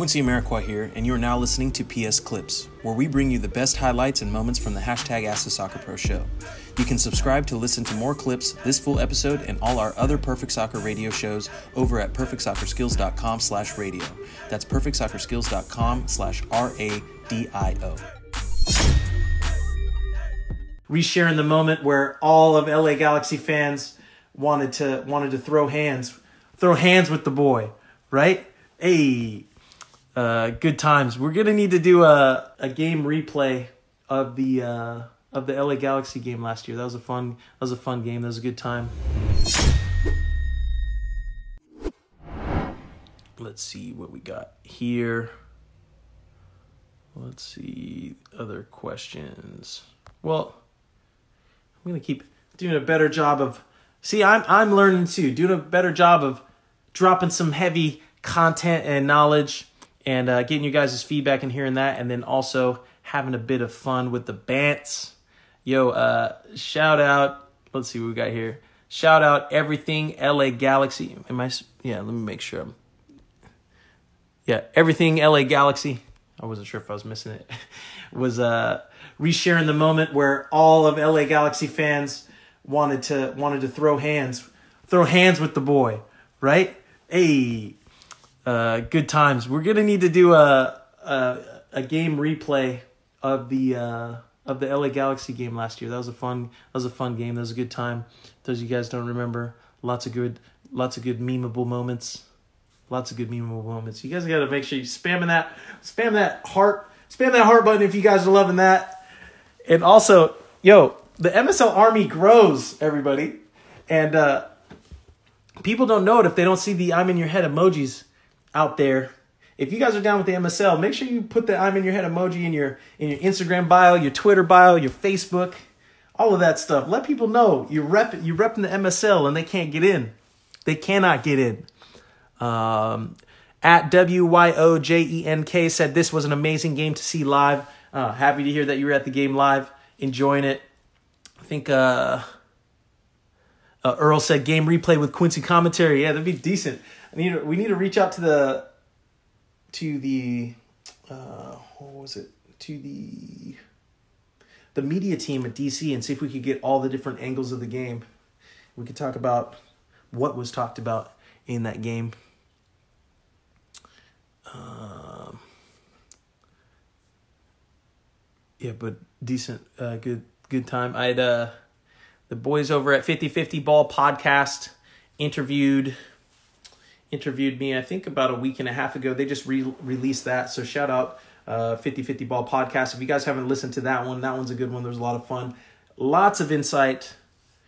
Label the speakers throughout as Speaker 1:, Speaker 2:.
Speaker 1: Quincy Amarikwa here, and you are now listening to PS Clips, where we bring you the best highlights and moments from the hashtag Ask the Soccer Pro show. You can subscribe to listen to more clips, this full episode, and all our other Perfect Soccer radio shows over at perfectsoccerskills.com slash radio. That's perfectsoccerskills.com slash R-A-D-I-O. Resharing the moment where all of LA Galaxy fans wanted to wanted to throw hands, throw hands with the boy, right? Hey, uh, good times. We're gonna need to do a, a game replay of the uh, of the LA Galaxy game last year. That was a fun that was a fun game. That was a good time. Let's see what we got here. Let's see other questions. Well, I'm gonna keep doing a better job of. See, I'm I'm learning too, doing a better job of dropping some heavy content and knowledge and uh, getting you guys' feedback and hearing that, and then also having a bit of fun with the bants. Yo, uh, shout out. Let's see what we got here. Shout out everything LA Galaxy. Am I? Yeah, let me make sure. I'm, yeah, everything LA Galaxy. I wasn't sure if I was missing it. was uh resharing the moment where all of LA Galaxy fans wanted to wanted to throw hands, throw hands with the boy, right? Hey, uh, good times. We're gonna need to do a a, a game replay of the uh, of the LA Galaxy game last year. That was a fun that was a fun game. That was a good time. Those you guys don't remember, lots of good lots of good memeable moments. Lots of good memeable moments. You guys got to make sure you spamming that spam that heart spam that heart button if you guys are loving that. And also, yo, the MSL army grows, everybody. And uh people don't know it if they don't see the I'm in your head emojis out there. If you guys are down with the MSL, make sure you put the I'm in your head emoji in your in your Instagram bio, your Twitter bio, your Facebook, all of that stuff. Let people know you rep you repping the MSL and they can't get in. They cannot get in. Um, at W Y O J E N K said this was an amazing game to see live. Uh, happy to hear that you were at the game live, enjoying it. I think uh, uh, Earl said game replay with Quincy commentary. Yeah, that'd be decent. I need to, we need to reach out to the to the uh, what was it to the the media team at DC and see if we could get all the different angles of the game. We could talk about what was talked about in that game. Um, yeah, but decent, uh, good, good time. I had uh, the boys over at 50-50 Ball podcast interviewed interviewed me, I think about a week and a half ago. They just re- released that. So shout out uh, 50-50 Ball podcast. If you guys haven't listened to that one, that one's a good one. There's a lot of fun. Lots of insight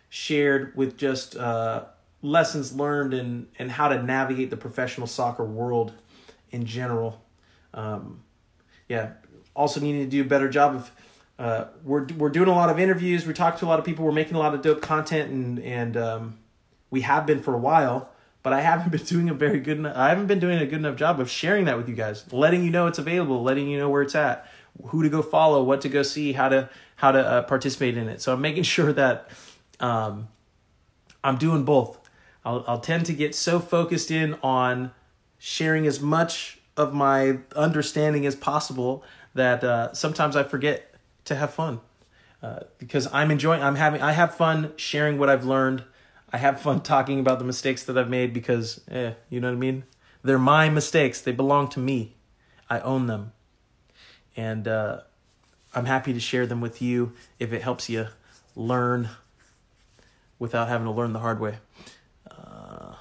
Speaker 1: shared with just uh, lessons learned and, and how to navigate the professional soccer world in general. Um, yeah, also needing to do a better job of uh, we're we're doing a lot of interviews. We talk to a lot of people. We're making a lot of dope content, and and um, we have been for a while but I haven't been doing a very good I haven't been doing a good enough job of sharing that with you guys, letting you know it's available, letting you know where it's at, who to go follow, what to go see, how to how to uh, participate in it. So I'm making sure that um, I'm doing both. I'll I'll tend to get so focused in on sharing as much of my understanding as possible that uh, sometimes I forget to have fun. Uh, because I'm enjoying, I'm having, I have fun sharing what I've learned I have fun talking about the mistakes that I've made because, eh, you know what I mean? They're my mistakes. They belong to me. I own them. And uh, I'm happy to share them with you if it helps you learn without having to learn the hard way. Uh,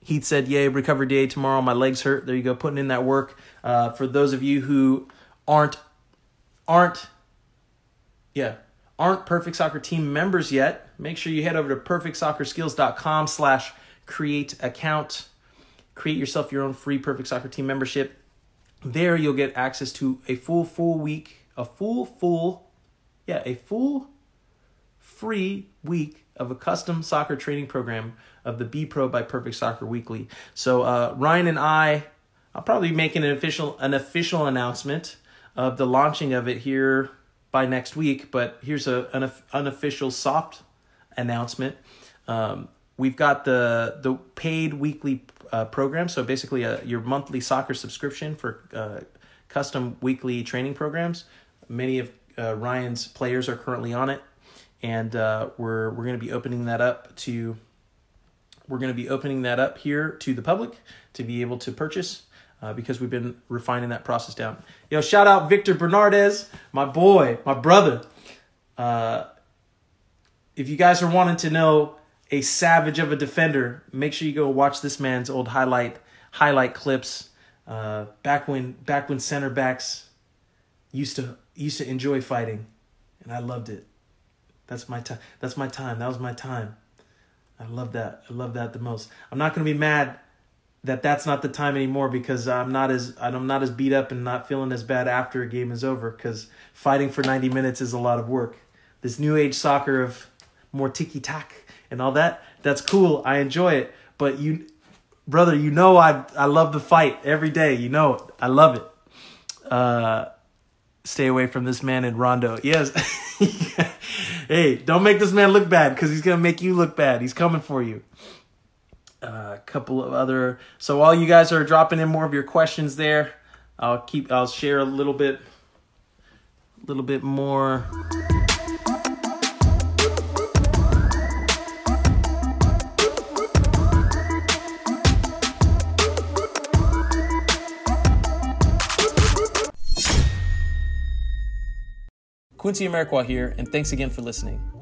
Speaker 1: Heath said, Yay, recovery day tomorrow. My legs hurt. There you go, putting in that work. Uh, for those of you who aren't, aren't, yeah, aren't Perfect Soccer team members yet, make sure you head over to perfectsoccerskills.com slash create account. Create yourself your own free Perfect Soccer team membership. There you'll get access to a full, full week, a full, full, yeah, a full free week of a custom soccer training program of the B Pro by Perfect Soccer Weekly. So uh, Ryan and I, I'll probably be making an official an official announcement of the launching of it here by next week. But here's a an unofficial soft announcement. Um, we've got the the paid weekly uh, program. So basically, a, your monthly soccer subscription for uh, custom weekly training programs. Many of uh, Ryan's players are currently on it, and uh, we're we're going to be opening that up to. We're going to be opening that up here to the public to be able to purchase uh, because we've been refining that process down. Yo, shout out Victor Bernardez, my boy, my brother. Uh, if you guys are wanting to know a savage of a defender, make sure you go watch this man's old highlight highlight clips. Uh, back when back when center backs used to used to enjoy fighting, and I loved it. That's my time. That's my time. That was my time. I love that. I love that the most. I'm not gonna be mad that that's not the time anymore because I'm not as I'm not as beat up and not feeling as bad after a game is over because fighting for 90 minutes is a lot of work. This new age soccer of more tiki tac and all that, that's cool. I enjoy it. But you brother, you know I I love the fight every day. You know it. I love it. Uh stay away from this man in Rondo. Yes. hey, don't make this man look bad because he's gonna make you look bad. He's coming for you a couple of other. So while you guys are dropping in more of your questions there, I'll keep. I'll share a little bit, a little bit more. Quincy Amarikwa here, and thanks again for listening.